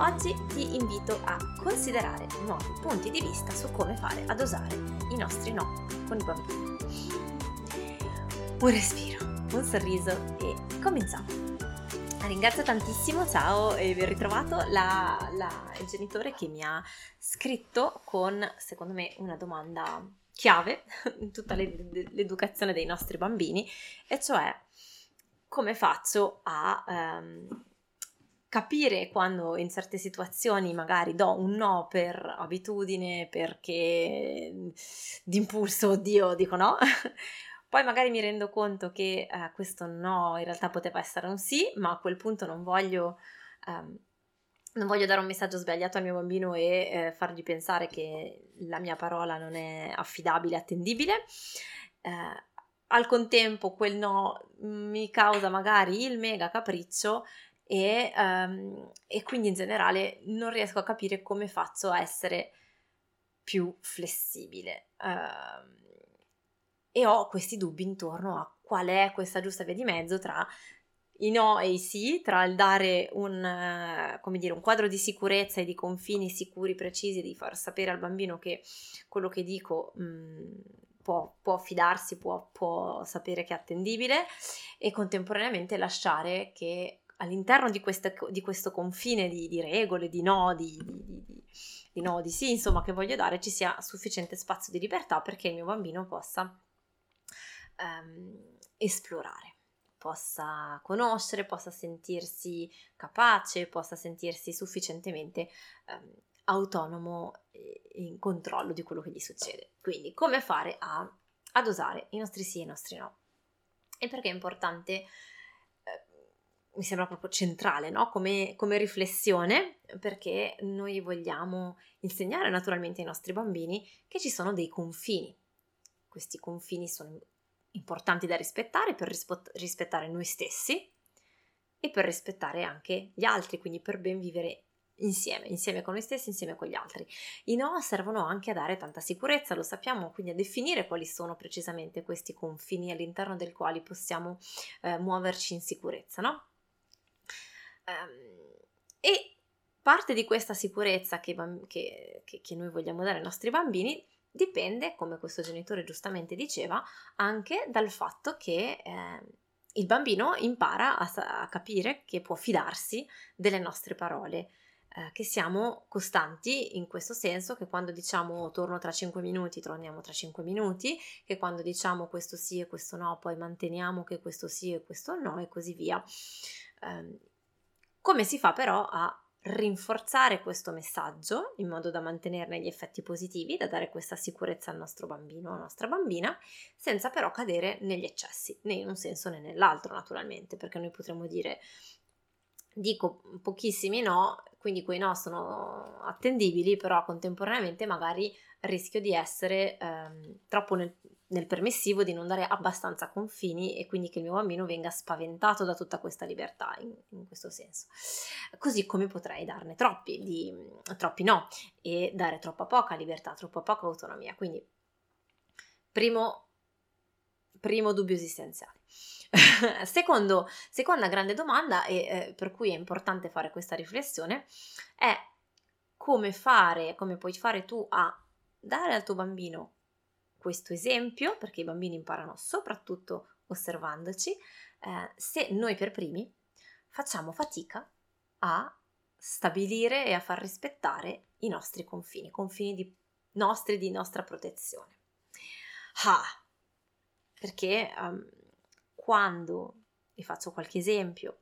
Oggi ti invito a considerare nuovi punti di vista su come fare a dosare i nostri no con i bambini. Un respiro, un sorriso e cominciamo. Ringrazio tantissimo, ciao e ben ritrovato la, la, il genitore che mi ha scritto con, secondo me, una domanda chiave in tutta l'educazione dei nostri bambini, e cioè come faccio a um, capire quando in certe situazioni magari do un no per abitudine, perché d'impulso, oddio, dico no. Poi magari mi rendo conto che eh, questo no in realtà poteva essere un sì, ma a quel punto non voglio, ehm, non voglio dare un messaggio sbagliato al mio bambino e eh, fargli pensare che la mia parola non è affidabile, attendibile. Eh, al contempo quel no mi causa magari il mega capriccio e, um, e quindi in generale non riesco a capire come faccio a essere più flessibile. Uh, e ho questi dubbi intorno a qual è questa giusta via di mezzo tra i no e i sì, tra il dare un, dire, un quadro di sicurezza e di confini sicuri, precisi, di far sapere al bambino che quello che dico mh, mm, può, può, fidarsi, può, può sapere che è attendibile e contemporaneamente lasciare che all'interno di, queste, di questo confine di, di, regole, di no, di, di, no, di sì, insomma, che voglio dare, ci sia sufficiente spazio di libertà perché il mio bambino possa um, esplorare, possa conoscere, possa sentirsi capace, possa sentirsi sufficientemente um, autonomo e in controllo di quello che gli succede. Quindi, come fare a, a dosare i nostri sì e i nostri no? E perché è importante mi sembra proprio centrale no? come, come riflessione, perché noi vogliamo insegnare naturalmente ai nostri bambini che ci sono dei confini. Questi confini sono importanti da rispettare per rispettare noi stessi e per rispettare anche gli altri, quindi per ben vivere insieme, insieme con noi stessi, insieme con gli altri. I no servono anche a dare tanta sicurezza, lo sappiamo, quindi a definire quali sono precisamente questi confini all'interno del quali possiamo eh, muoverci in sicurezza, no? Um, e parte di questa sicurezza che, che, che, che noi vogliamo dare ai nostri bambini dipende, come questo genitore giustamente diceva, anche dal fatto che eh, il bambino impara a, a, capire che può fidarsi delle nostre parole, eh, che siamo costanti in questo senso, che quando diciamo torno tra 5 minuti, torniamo tra 5 minuti, che quando diciamo questo sì e questo no, poi manteniamo che questo sì e questo no e così via. Eh, come si fa però a rinforzare questo messaggio in modo da mantenerne gli effetti positivi, da dare questa sicurezza al nostro bambino o alla nostra bambina, senza però cadere negli eccessi, né in un senso né nell'altro naturalmente, perché noi potremmo dire dico pochissimi no, quindi quei no sono attendibili, però contemporaneamente magari rischio di essere ehm, troppo nel, nel, permissivo, di non dare abbastanza confini e quindi che il mio bambino venga spaventato da tutta questa libertà in, in questo senso. Così come potrei darne troppi, di, troppi no e dare troppa poca libertà, troppa poca autonomia. Quindi, primo, primo dubbio esistenziale. Secondo, seconda grande domanda, e eh, per cui è importante fare questa riflessione, è come fare, come puoi fare tu a dare al tuo bambino questo esempio, perché i bambini imparano soprattutto osservandoci, eh, se noi per primi facciamo fatica a stabilire e a far rispettare i nostri confini, confini di nostri di nostra protezione. Ah, perché um, quando, vi faccio qualche esempio,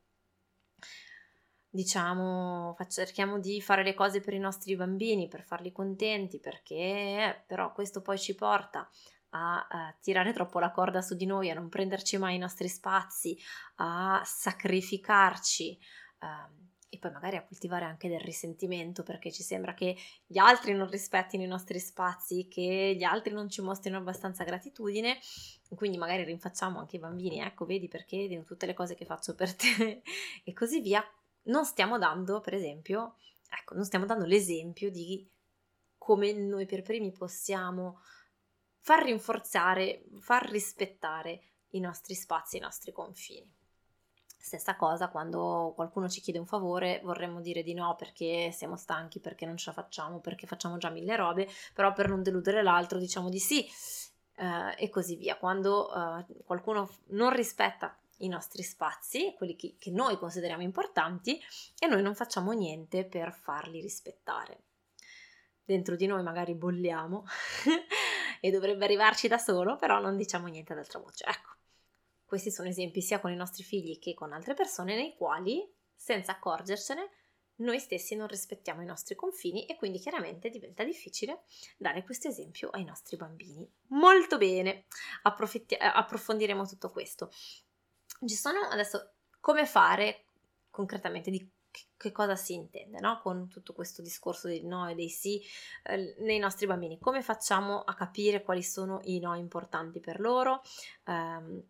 diciamo, cerchiamo di fare le cose per i nostri bambini, per farli contenti, perché però questo poi ci porta a, a, tirare troppo la corda su di noi, a non prenderci mai i nostri spazi, a sacrificarci, uh, e poi magari a coltivare anche del risentimento perché ci sembra che gli altri non rispettino i nostri spazi, che gli altri non ci mostrino abbastanza gratitudine, quindi magari rinfacciamo anche i bambini, ecco vedi perché di tutte le cose che faccio per te e così via, non stiamo dando per esempio, ecco, non stiamo dando l'esempio di come noi per primi possiamo far rinforzare, far rispettare i nostri spazi, i nostri confini. Stessa cosa quando qualcuno ci chiede un favore, vorremmo dire di no perché siamo stanchi, perché non ce la facciamo, perché facciamo già mille robe, però per non deludere l'altro diciamo di sì eh, e così via. Quando eh, qualcuno non rispetta i nostri spazi, quelli che, che noi consideriamo importanti, e noi non facciamo niente per farli rispettare. Dentro di noi magari bolliamo e dovrebbe arrivarci da solo, però non diciamo niente ad altra voce. Ecco, questi sono esempi sia con i nostri figli che con altre persone nei quali, senza accorgercene, noi stessi non rispettiamo i nostri confini e quindi chiaramente diventa difficile dare questo esempio ai nostri bambini. Molto bene, Approfitti- approfondiremo tutto questo. Ci sono adesso come fare concretamente di che cosa si intende no? con tutto questo discorso dei no e dei sì eh, nei nostri bambini. Come facciamo a capire quali sono i no importanti per loro? Um,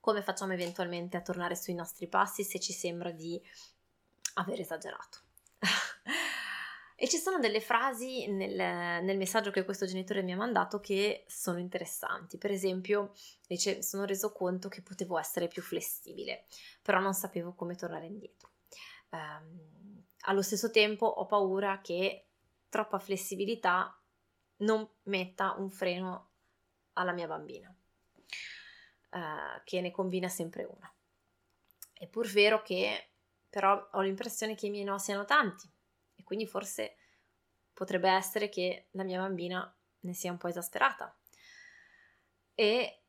come facciamo eventualmente a tornare sui nostri passi se ci sembra di aver esagerato. E ci sono delle frasi nel, nel, messaggio che questo genitore mi ha mandato che sono interessanti. Per esempio, dice: Sono reso conto che potevo essere più flessibile, però non sapevo come tornare indietro. Um, allo stesso tempo ho paura che troppa flessibilità non metta un freno alla mia bambina uh, che ne combina sempre una. È pur vero che però ho l'impressione che i miei no siano tanti quindi forse potrebbe essere che la mia bambina ne sia un po' esasperata. E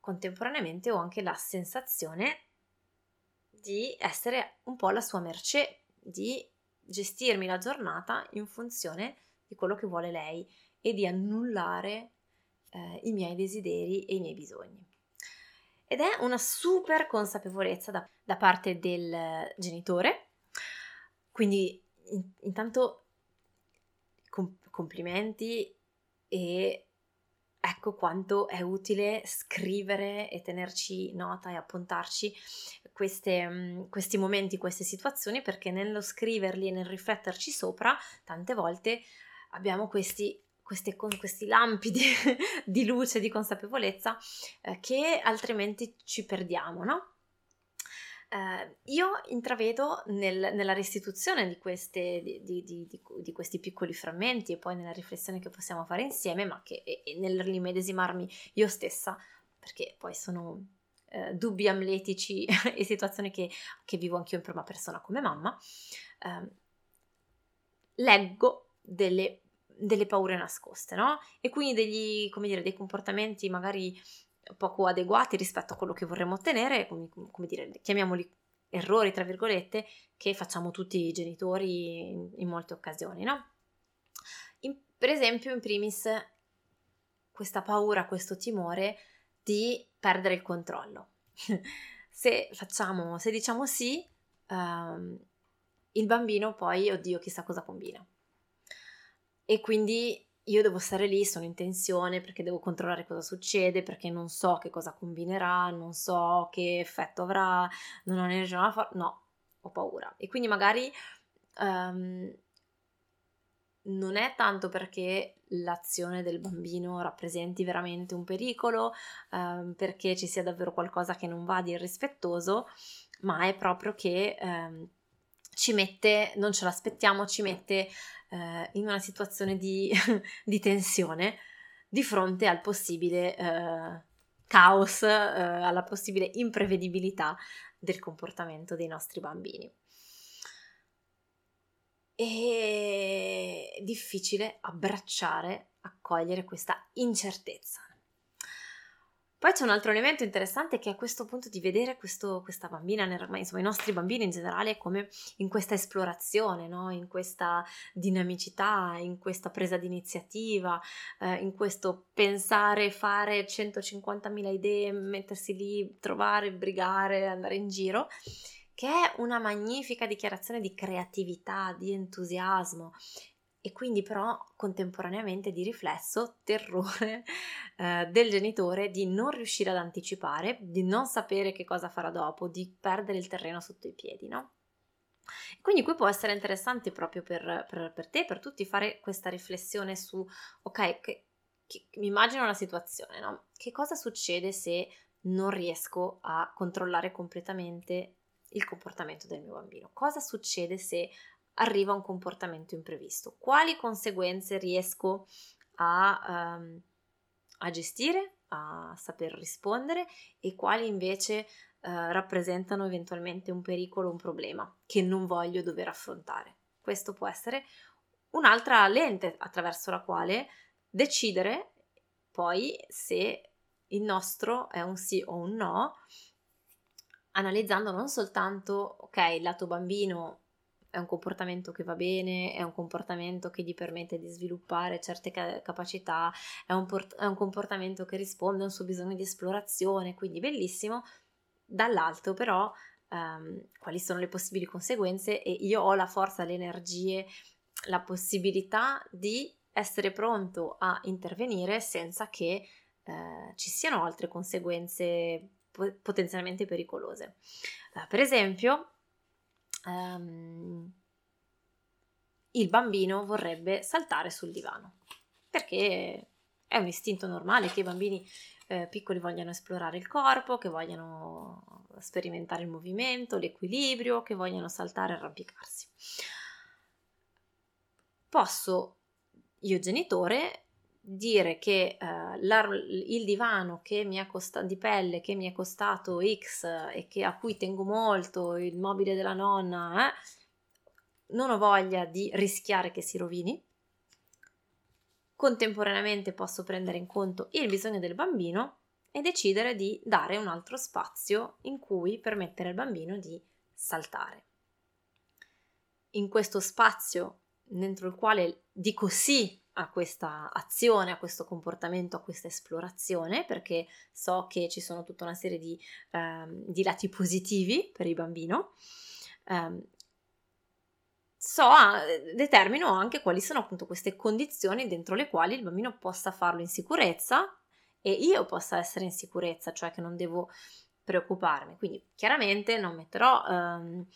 contemporaneamente ho anche la sensazione di essere un po' alla sua mercé, di gestirmi la giornata in funzione di quello che vuole lei e di annullare eh, i miei desideri e i miei bisogni ed è una super consapevolezza da, da parte del genitore. Quindi in, intanto com- complimenti e ecco quanto è utile scrivere e tenerci nota e appuntarci queste, questi momenti, queste situazioni, perché nello scriverli e nel rifletterci sopra, tante volte abbiamo questi queste, questi lampi di, di luce, di consapevolezza eh, che altrimenti ci perdiamo, no? Uh, io intravedo nel, nella restituzione di, queste, di, di, di, questi piccoli frammenti e poi nella riflessione che possiamo fare insieme, ma che e, e nell'rimedesimarmi io stessa, perché poi sono uh, dubbi amletici e situazioni che, che, vivo anch'io in prima persona come mamma, uh, leggo delle delle paure nascoste, no? E quindi degli, come dire, dei comportamenti magari poco adeguati rispetto a quello che vorremmo ottenere, come, dire, chiamiamoli errori, tra virgolette, che facciamo tutti i genitori in, in molte occasioni, no? In, per esempio, in primis, questa paura, questo timore di perdere il controllo. se facciamo, se diciamo sì, um, il bambino poi, oddio, chissà cosa combina e quindi io devo stare lì, sono in tensione perché devo controllare cosa succede, perché non so che cosa combinerà, non so che effetto avrà, non ho energia, non fa- no, ho paura. E quindi magari um, non è tanto perché l'azione del bambino rappresenti veramente un pericolo, um, perché ci sia davvero qualcosa che non va di irrispettoso, ma è proprio che um, ci mette, non ce l'aspettiamo, ci mette eh, in una situazione di, di, tensione di fronte al possibile eh, caos, eh, alla possibile imprevedibilità del comportamento dei nostri bambini. È difficile abbracciare, accogliere questa incertezza. Poi c'è un altro elemento interessante che è questo punto di vedere questo, questa bambina, insomma i nostri bambini in generale, come in questa esplorazione, no? in questa dinamicità, in questa presa di iniziativa, eh, in questo pensare, fare 150.000 idee, mettersi lì, trovare, brigare, andare in giro, che è una magnifica dichiarazione di creatività, di entusiasmo e quindi però contemporaneamente di riflesso terrore eh, del genitore di non riuscire ad anticipare, di non sapere che cosa farà dopo, di perdere il terreno sotto i piedi, no? Quindi qui può essere interessante proprio per, per, per te, per tutti, fare questa riflessione su, ok, che, che, mi immagino la situazione, no? Che cosa succede se non riesco a controllare completamente il comportamento del mio bambino? Cosa succede se arriva un comportamento imprevisto? Quali conseguenze riesco a, um, a gestire, a saper rispondere e quali invece uh, rappresentano eventualmente un pericolo, un problema che non voglio dover affrontare? Questo può essere un'altra lente attraverso la quale decidere poi se il nostro è un sì o un no, analizzando non soltanto, ok, il lato bambino è un comportamento che va bene, è un comportamento che gli permette di sviluppare certe ca- capacità, è un, port- è un comportamento che risponde a un suo bisogno di esplorazione, quindi bellissimo. Dall'alto però um, quali sono le possibili conseguenze e io ho la forza, le energie, la possibilità di essere pronto a intervenire senza che eh, ci siano altre conseguenze po- potenzialmente pericolose. Uh, per esempio, um, il bambino vorrebbe saltare sul divano perché è un istinto normale che i bambini eh, piccoli vogliano esplorare il corpo, che vogliano sperimentare il movimento, l'equilibrio, che vogliano saltare e arrampicarsi. Posso io genitore dire che uh, il divano che mi è costato di pelle che mi è costato X e che, a cui tengo molto, il mobile della nonna, eh, non ho voglia di rischiare che si rovini. Contemporaneamente posso prendere in conto il bisogno del bambino e decidere di dare un altro spazio in cui permettere al bambino di saltare. In questo spazio dentro il quale dico sì a questa azione, a questo comportamento, a questa esplorazione, perché so che ci sono tutta una serie di, um, di lati positivi per il bambino. Um, so, determino anche quali sono appunto queste condizioni dentro le quali il bambino possa farlo in sicurezza e io possa essere in sicurezza, cioè che non devo preoccuparmi. Quindi chiaramente non metterò um,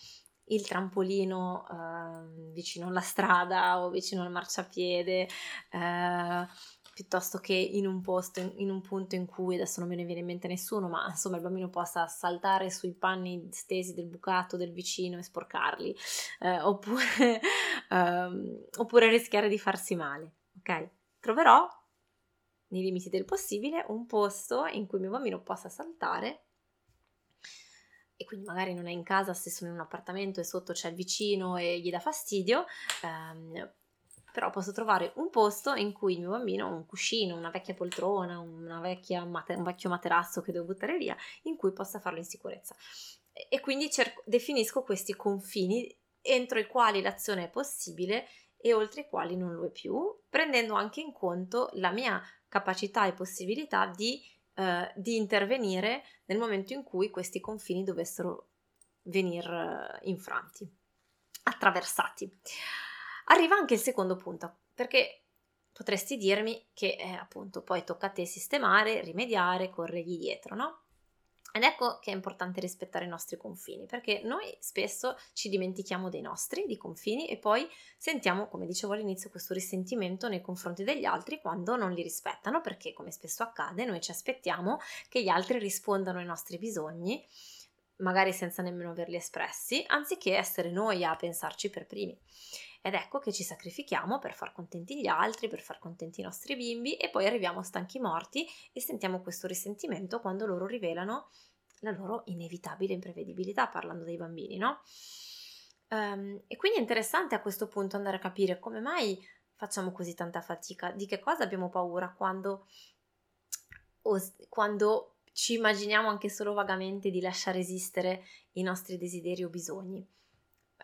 il trampolino eh, vicino alla strada o vicino al marciapiede, eh, piuttosto che in un posto, in, un punto in cui adesso non me ne viene in mente nessuno, ma insomma il bambino possa saltare sui panni stesi del bucato del vicino e sporcarli, eh, oppure, ehm, oppure rischiare di farsi male. Ok? Troverò nei limiti del possibile un posto in cui il mio bambino possa saltare e quindi magari non è in casa se sono in un appartamento e sotto c'è il vicino e gli dà fastidio, ehm, però posso trovare un posto in cui il mio bambino, un cuscino, una vecchia poltrona, una vecchia mate- un vecchio materasso che devo buttare via, in cui possa farlo in sicurezza. E quindi cerco, definisco questi confini entro i quali l'azione è possibile e oltre i quali non lo è più, prendendo anche in conto la mia capacità e possibilità di eh, di intervenire nel momento in cui questi confini dovessero venire eh, infranti, attraversati. Arriva anche il secondo punto, perché potresti dirmi che eh, appunto poi tocca a te sistemare, rimediare, corrergli dietro, no? Ed ecco che è importante rispettare i nostri confini, perché noi spesso ci dimentichiamo dei nostri, di confini, e poi sentiamo, come dicevo all'inizio, questo risentimento nei confronti degli altri quando non li rispettano, perché come spesso accade, noi ci aspettiamo che gli altri rispondano ai nostri bisogni, magari senza nemmeno averli espressi, anziché essere noi a pensarci per primi. Ed ecco che ci sacrifichiamo per far contenti gli altri, per far contenti i nostri bimbi e poi arriviamo stanchi morti e sentiamo questo risentimento quando loro rivelano la loro inevitabile imprevedibilità, parlando dei bambini, no? Um, e quindi è interessante a questo punto andare a capire come mai facciamo così tanta fatica, di che cosa abbiamo paura quando, quando ci immaginiamo anche solo vagamente di lasciare esistere i nostri desideri o bisogni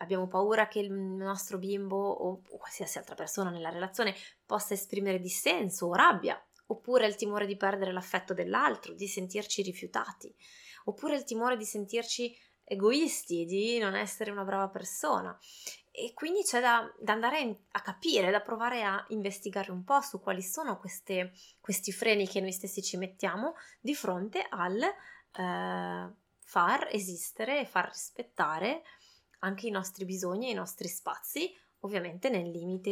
abbiamo paura che il nostro bimbo o qualsiasi altra persona nella relazione possa esprimere dissenso o rabbia, oppure il timore di perdere l'affetto dell'altro, di sentirci rifiutati, oppure il timore di sentirci egoisti, di non essere una brava persona. E quindi c'è da, da andare a capire, da provare a investigare un po' su quali sono queste, questi freni che noi stessi ci mettiamo di fronte al eh, far esistere e far rispettare anche i nostri bisogni e i nostri spazi, ovviamente nel limite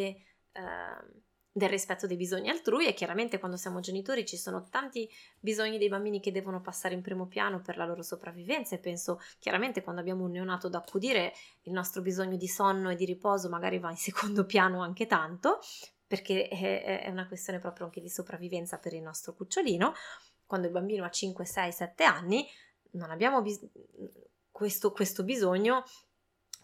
eh, del rispetto dei bisogni altrui. E chiaramente quando siamo genitori ci sono tanti bisogni dei bambini che devono passare in primo piano per la loro sopravvivenza. E penso chiaramente quando abbiamo un neonato da accudire il nostro bisogno di sonno e di riposo magari va in secondo piano anche tanto perché è, una questione proprio anche di sopravvivenza per il nostro cucciolino. Quando il bambino ha 5, 6, 7 anni non abbiamo bis- questo, questo bisogno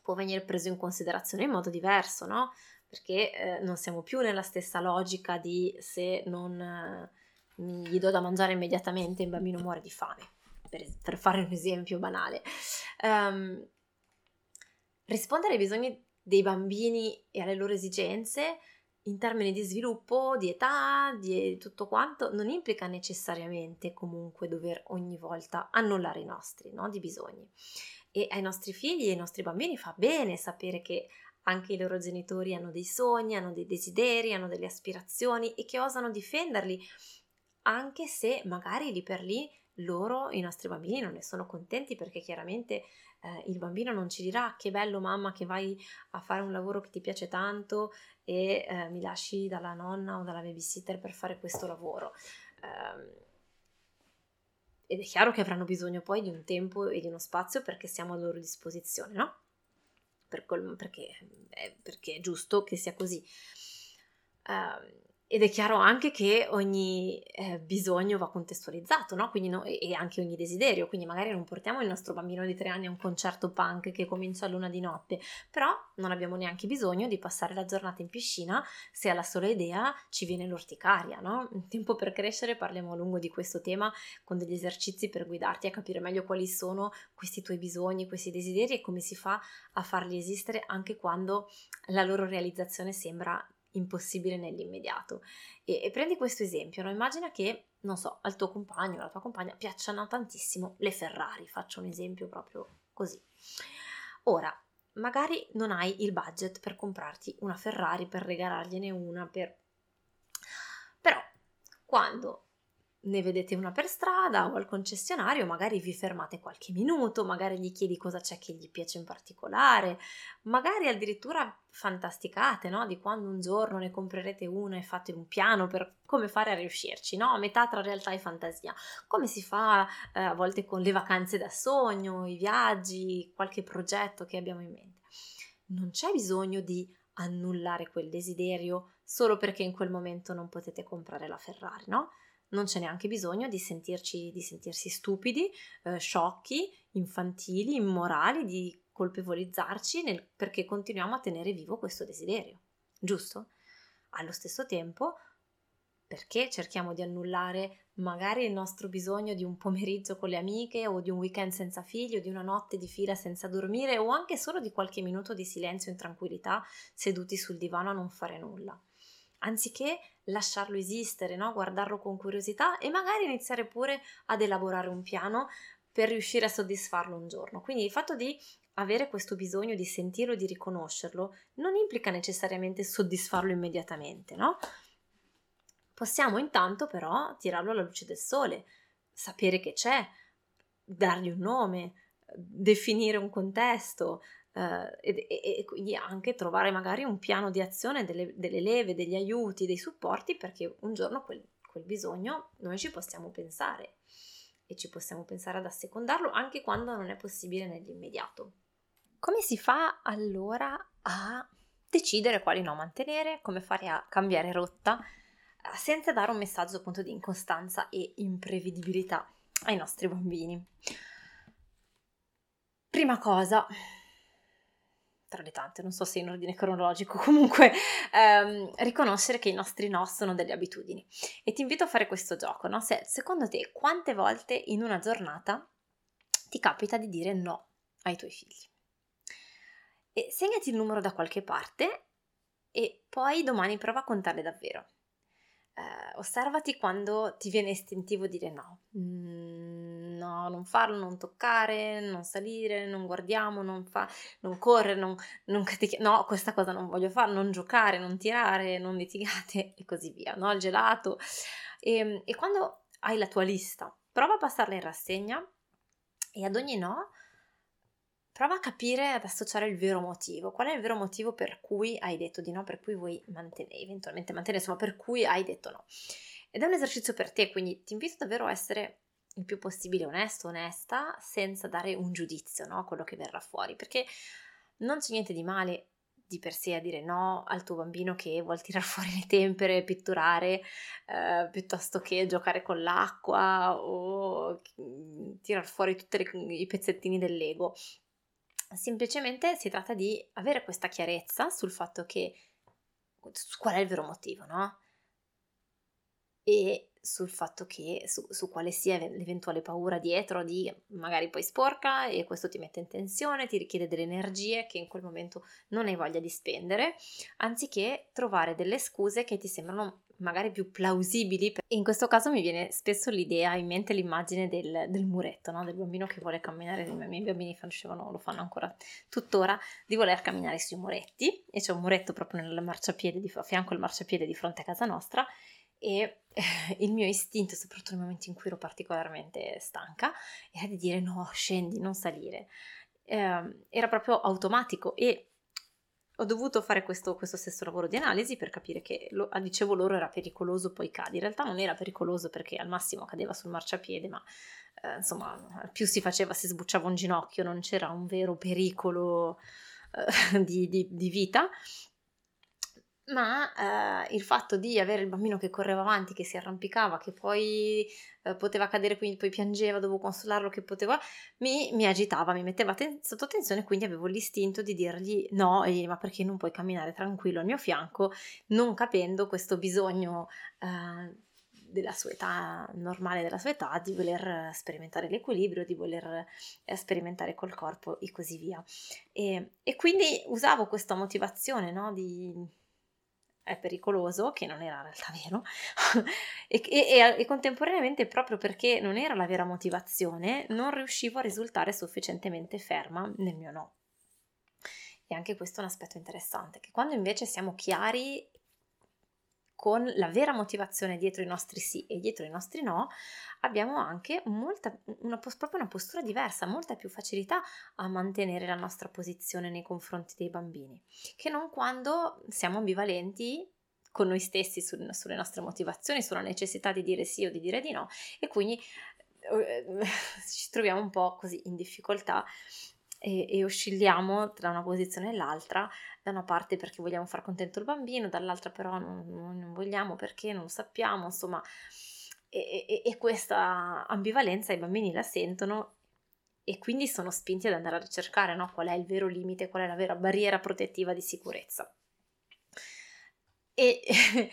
può venire preso in considerazione in modo diverso, no? perché eh, non siamo più nella stessa logica di se non eh, gli do da mangiare immediatamente il bambino muore di fame, per, per fare un esempio banale. Um, rispondere ai bisogni dei bambini e alle loro esigenze in termini di sviluppo, di età, di tutto quanto, non implica necessariamente comunque dover ogni volta annullare i nostri no? di bisogni. E ai nostri figli e ai nostri bambini fa bene sapere che anche i loro genitori hanno dei sogni, hanno dei desideri, hanno delle aspirazioni e che osano difenderli, anche se magari lì per lì loro, i nostri bambini, non ne sono contenti perché chiaramente eh, il bambino non ci dirà che bello mamma che vai a fare un lavoro che ti piace tanto e eh, mi lasci dalla nonna o dalla babysitter per fare questo lavoro. Eh, ed è chiaro che avranno bisogno poi di un tempo e di uno spazio perché siamo a loro disposizione, no? per col- perché, eh, perché, è giusto che sia così. Uh, ed è chiaro anche che ogni eh, bisogno va contestualizzato, no? No, e anche ogni desiderio, quindi magari non portiamo il nostro bambino di tre anni a un concerto punk che comincia a luna di notte, però non abbiamo neanche bisogno di passare la giornata in piscina se alla sola idea ci viene l'orticaria, no? In tempo per crescere parliamo a lungo di questo tema con degli esercizi per guidarti a capire meglio quali sono questi tuoi bisogni, questi desideri e come si fa a farli esistere anche quando la loro realizzazione sembra impossibile nell'immediato. E, e prendi questo esempio, no? immagina che, non so, al tuo compagno, alla tua compagna piacciono tantissimo le Ferrari, faccio un esempio proprio così. Ora, magari non hai il budget per comprarti una Ferrari, per regalargliene una, per... Però, quando ne vedete una per strada o al concessionario, magari vi fermate qualche minuto, magari gli chiedi cosa c'è che gli piace in particolare, magari addirittura fantasticate, no? Di quando un giorno ne comprerete una e fate un piano per come fare a riuscirci, no? A metà tra realtà e fantasia. Come si fa eh, a volte con le vacanze da sogno, i viaggi, qualche progetto che abbiamo in mente. Non c'è bisogno di annullare quel desiderio solo perché in quel momento non potete comprare la Ferrari, no? Non c'è neanche bisogno di, sentirci, di sentirsi stupidi, eh, sciocchi, infantili, immorali, di colpevolizzarci nel, perché continuiamo a tenere vivo questo desiderio, giusto? Allo stesso tempo, perché cerchiamo di annullare magari il nostro bisogno di un pomeriggio con le amiche o di un weekend senza figli o di una notte di fila senza dormire o anche solo di qualche minuto di silenzio in tranquillità seduti sul divano a non fare nulla? anziché lasciarlo esistere, no? guardarlo con curiosità e magari iniziare pure ad elaborare un piano per riuscire a soddisfarlo un giorno. Quindi il fatto di avere questo bisogno di sentirlo, di riconoscerlo, non implica necessariamente soddisfarlo immediatamente, no? Possiamo intanto però tirarlo alla luce del sole, sapere che c'è, dargli un nome, definire un contesto, eh, e, e, quindi anche trovare magari un piano di azione, delle, delle leve, degli aiuti, dei supporti perché un giorno quel, quel bisogno noi ci possiamo pensare e ci possiamo pensare ad assecondarlo anche quando non è possibile nell'immediato. Come si fa allora a decidere quali no mantenere, come fare a cambiare rotta eh, senza dare un messaggio appunto di incostanza e imprevedibilità ai nostri bambini? Prima cosa, tra le tante, non so se in ordine cronologico, comunque ehm, riconoscere che i nostri no sono delle abitudini. E ti invito a fare questo gioco, no? Se, secondo te quante volte in una giornata ti capita di dire no ai tuoi figli? E segnati il numero da qualche parte e poi domani prova a contarle davvero. Eh, osservati quando ti viene istintivo dire no. Mm, no, non farlo, non toccare, non salire, non guardiamo, non, fa, non correre, non, non catic- no, questa cosa non voglio fare, non giocare, non tirare, non litigate e così via, no? Il gelato. E, ehm, e quando hai la tua lista, prova a passarla in rassegna e ad ogni no prova a capire, ad associare il vero motivo. Qual è il vero motivo per cui hai detto di no, per cui vuoi mantenere, eventualmente mantenere, insomma, per cui hai detto no. Ed è un esercizio per te, quindi ti invito davvero a essere il più possibile onesto, onesta, senza dare un giudizio no, a quello che verrà fuori, perché non c'è niente di male di per sé a dire no al tuo bambino che vuol tirare fuori le tempere, pitturare, eh, piuttosto che giocare con l'acqua o tirar fuori tutti i pezzettini del Lego. Semplicemente si tratta di avere questa chiarezza sul fatto che qual è il vero motivo, no? E sul fatto che su, su, quale sia l'eventuale paura dietro di magari poi sporca e questo ti mette in tensione, ti richiede delle energie che in quel momento non hai voglia di spendere, anziché trovare delle scuse che ti sembrano magari più plausibili. In questo caso mi viene spesso l'idea, in mente l'immagine del, del muretto, no? del bambino che vuole camminare, i miei bambini facevano, lo fanno ancora tuttora, di voler camminare sui muretti e c'è un muretto proprio nel marciapiede, di, a fianco al marciapiede di fronte a casa nostra e il mio istinto, soprattutto nei momenti in cui ero particolarmente stanca, era di dire no, scendi, non salire. Eh, era proprio automatico e ho dovuto fare questo, questo, stesso lavoro di analisi per capire che, lo, dicevo loro, era pericoloso, poi cadi. In realtà non era pericoloso perché al massimo cadeva sul marciapiede, ma eh, insomma, più si faceva, si sbucciava un ginocchio, non c'era un vero pericolo eh, di, di, di vita ma eh, il fatto di avere il bambino che correva avanti, che si arrampicava, che poi eh, poteva cadere, quindi poi piangeva, dovevo consolarlo, che poteva, mi, mi agitava, mi metteva ten- sotto tensione, quindi avevo l'istinto di dirgli no, e, ma perché non puoi camminare tranquillo al mio fianco, non capendo questo bisogno eh, della sua età, normale della sua età, di voler sperimentare l'equilibrio, di voler eh, sperimentare col corpo e così via. E, e quindi usavo questa motivazione no, di è pericoloso, che non era in realtà vero, e, e, e, contemporaneamente proprio perché non era la vera motivazione, non riuscivo a risultare sufficientemente ferma nel mio no. E anche questo è un aspetto interessante, che quando invece siamo chiari con la vera motivazione dietro i nostri sì e dietro i nostri no, abbiamo anche molta, una, proprio una postura diversa, molta più facilità a mantenere la nostra posizione nei confronti dei bambini, che non quando siamo ambivalenti con noi stessi su, sulle nostre motivazioni, sulla necessità di dire sì o di dire di no e quindi eh, ci troviamo un po' così in difficoltà e, e, oscilliamo tra una posizione e l'altra, da una parte perché vogliamo far contento il bambino, dall'altra però non, non vogliamo perché non lo sappiamo, insomma, e, e, e, questa ambivalenza i bambini la sentono e quindi sono spinti ad andare a ricercare no? qual è il vero limite, qual è la vera barriera protettiva di sicurezza. E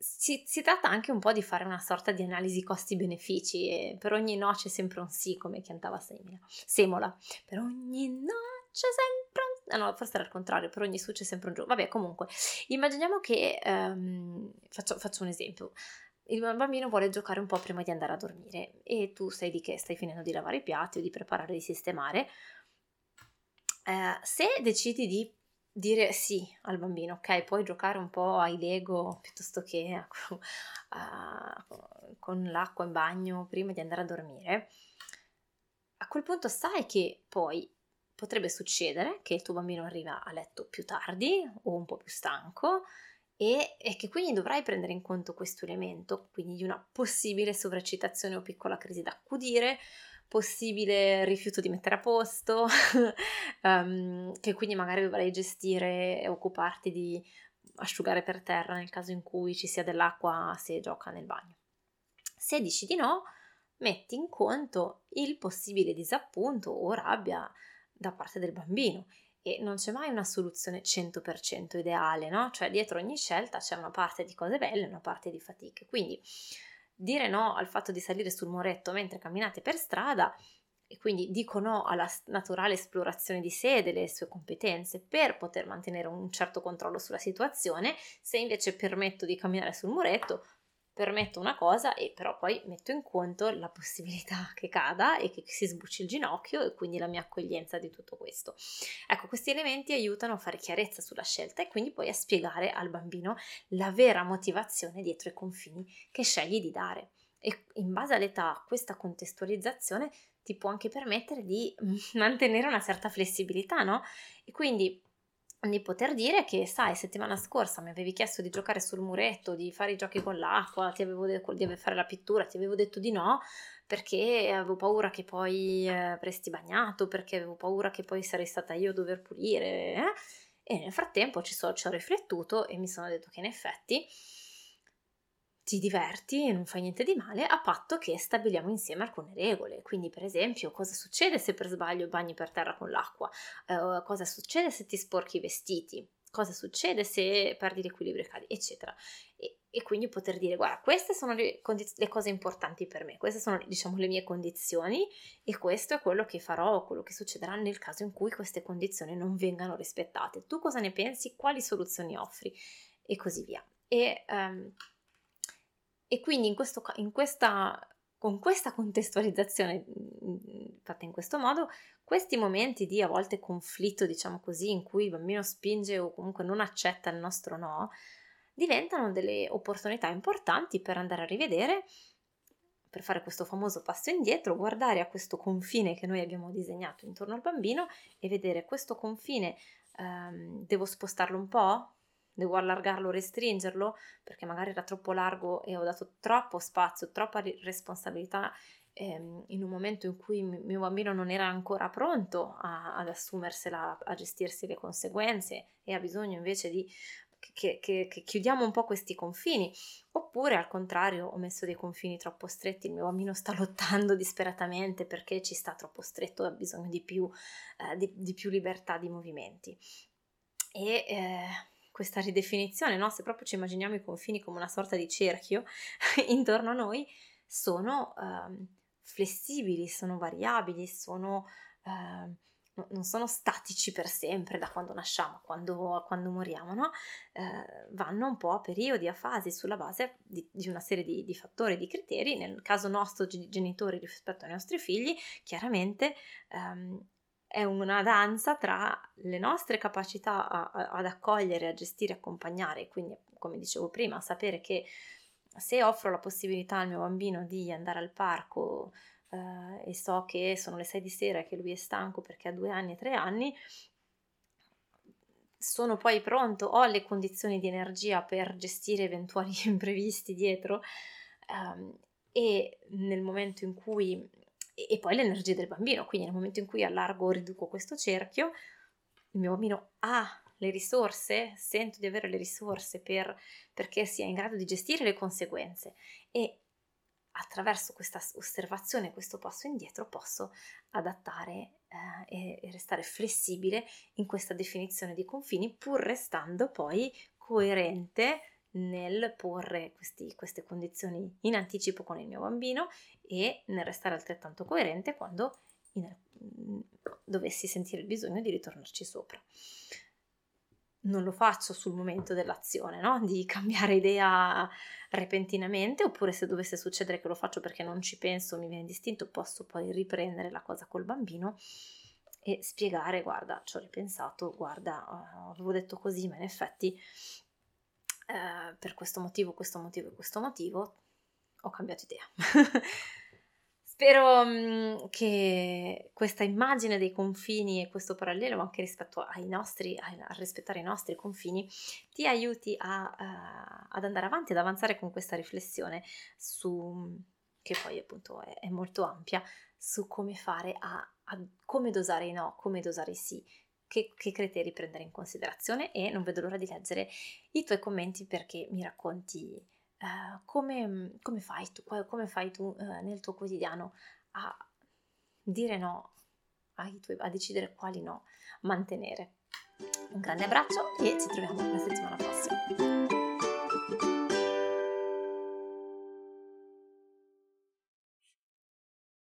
si, si, tratta anche un po' di fare una sorta di analisi costi-benefici e per ogni no c'è sempre un sì, come cantava Semola. Per ogni no c'è sempre un... Ah no, forse era il contrario, per ogni su c'è sempre un giù. Vabbè, comunque, immaginiamo che... Um, faccio, faccio un esempio. Il bambino vuole giocare un po' prima di andare a dormire e tu sei di che stai finendo di lavare i piatti o di preparare, di sistemare. Eh, se decidi di dire sì al bambino, ok, puoi giocare un po' ai Lego piuttosto che uh, con l'acqua in bagno prima di andare a dormire, a quel punto sai che poi potrebbe succedere che il tuo bambino arriva a letto più tardi o un po' più stanco e, e che quindi dovrai prendere in conto questo elemento, quindi di una possibile sovraccitazione o piccola crisi da accudire possibile rifiuto di mettere a posto, um, che quindi magari dovrai gestire e occuparti di asciugare per terra nel caso in cui ci sia dell'acqua se gioca nel bagno. Se dici di no, metti in conto il possibile disappunto o rabbia da parte del bambino e non c'è mai una soluzione 100% ideale, no? Cioè dietro ogni scelta c'è una parte di cose belle e una parte di fatiche. Quindi dire no al fatto di salire sul muretto mentre camminate per strada e quindi dico no alla naturale esplorazione di sé e delle sue competenze per poter mantenere un certo controllo sulla situazione, se invece permetto di camminare sul muretto, permetto una cosa e però poi metto in conto la possibilità che cada e che si sbucci il ginocchio e quindi la mia accoglienza di tutto questo. Ecco, questi elementi aiutano a fare chiarezza sulla scelta e quindi poi a spiegare al bambino la vera motivazione dietro i confini che scegli di dare. E in base all'età questa contestualizzazione ti può anche permettere di mantenere una certa flessibilità, no? E quindi di poter dire che, sai, settimana scorsa mi avevi chiesto di giocare sul muretto, di fare i giochi con l'acqua, ti avevo detto di fare la pittura, ti avevo detto di no, perché avevo paura che poi eh, avresti bagnato, perché avevo paura che poi sarei stata io a dover pulire. Eh? E nel frattempo ci, so, ci ho riflettuto e mi sono detto che in effetti ti diverti e non fai niente di male a patto che stabiliamo insieme alcune regole. Quindi, per esempio, cosa succede se per sbaglio bagni per terra con l'acqua? Uh, cosa succede se ti sporchi i vestiti? Cosa succede se perdi l'equilibrio e cadi? Eccetera. E, e, quindi poter dire, guarda, queste sono le, condiz- le, cose importanti per me, queste sono, diciamo, le mie condizioni e questo è quello che farò, quello che succederà nel caso in cui queste condizioni non vengano rispettate. Tu cosa ne pensi? Quali soluzioni offri? E così via. E... Um, e quindi in, questo, in questa, con questa contestualizzazione mhmm, fatta in questo modo, questi momenti di a volte conflitto, diciamo così, in cui il bambino spinge o comunque non accetta il nostro no, diventano delle opportunità importanti per andare a rivedere, per fare questo famoso passo indietro, guardare a questo confine che noi abbiamo disegnato intorno al bambino e vedere questo confine, ehm, devo spostarlo un po'? Devo allargarlo, restringerlo perché magari era troppo largo e ho dato troppo spazio, troppa responsabilità ehm, in un momento in cui il mio bambino non era ancora pronto a, ad assumersela, a gestirsi le conseguenze e ha bisogno invece di che, che, che, chiudiamo un po' questi confini, oppure al contrario ho messo dei confini troppo stretti, il mio bambino sta lottando disperatamente perché ci sta troppo stretto, ha bisogno di più, eh, di, di più libertà di movimenti. E eh, questa ridefinizione, no? se proprio ci immaginiamo i confini come una sorta di cerchio intorno a noi, sono eh, flessibili, sono variabili, sono, eh, non sono statici per sempre da quando nasciamo a quando, quando, moriamo, no? eh, vanno un po' a periodi, a fasi sulla base di, di una serie di, di, fattori, di criteri. Nel caso nostro genitori rispetto ai nostri figli, chiaramente ehm, è una danza tra le nostre capacità a, a, ad accogliere, a gestire, accompagnare, quindi come dicevo prima, sapere che se offro la possibilità al mio bambino di andare al parco eh, e so che sono le 6 di sera e che lui è stanco perché ha due anni e tre anni, sono poi pronto, ho le condizioni di energia per gestire eventuali imprevisti dietro ehm, e nel momento in cui e, poi l'energia del bambino, quindi nel momento in cui allargo o riduco questo cerchio, il mio bambino ha le risorse, sento di avere le risorse per, perché sia in grado di gestire le conseguenze. E attraverso questa osservazione, questo passo indietro, posso adattare eh, e restare flessibile in questa definizione di confini, pur restando poi coerente nel porre questi, queste condizioni in anticipo con il mio bambino e nel restare altrettanto coerente quando in, mm, dovessi sentire il bisogno di ritornarci sopra. Non lo faccio sul momento dell'azione, no? di cambiare idea repentinamente, oppure se dovesse succedere che lo faccio perché non ci penso, mi viene distinto, posso poi riprendere la cosa col bambino e spiegare, guarda, ci ho ripensato, guarda, avevo detto così, ma in effetti eh, per questo motivo, questo motivo e questo motivo ho cambiato idea. Spero um, che questa immagine dei confini e questo parallelo anche rispetto ai nostri, a rispettare i nostri confini, ti aiuti a, uh, ad andare avanti, ad avanzare con questa riflessione su, che poi appunto è, è molto ampia, su come fare a, a, come dosare i no, come dosare i sì, che, che, criteri prendere in considerazione e non vedo l'ora di leggere i tuoi commenti perché mi racconti uh, come, come, fai tu, come fai tu uh, nel tuo quotidiano a dire no, tuoi, a decidere quali no mantenere. Un grande abbraccio e ci troviamo la settimana prossima.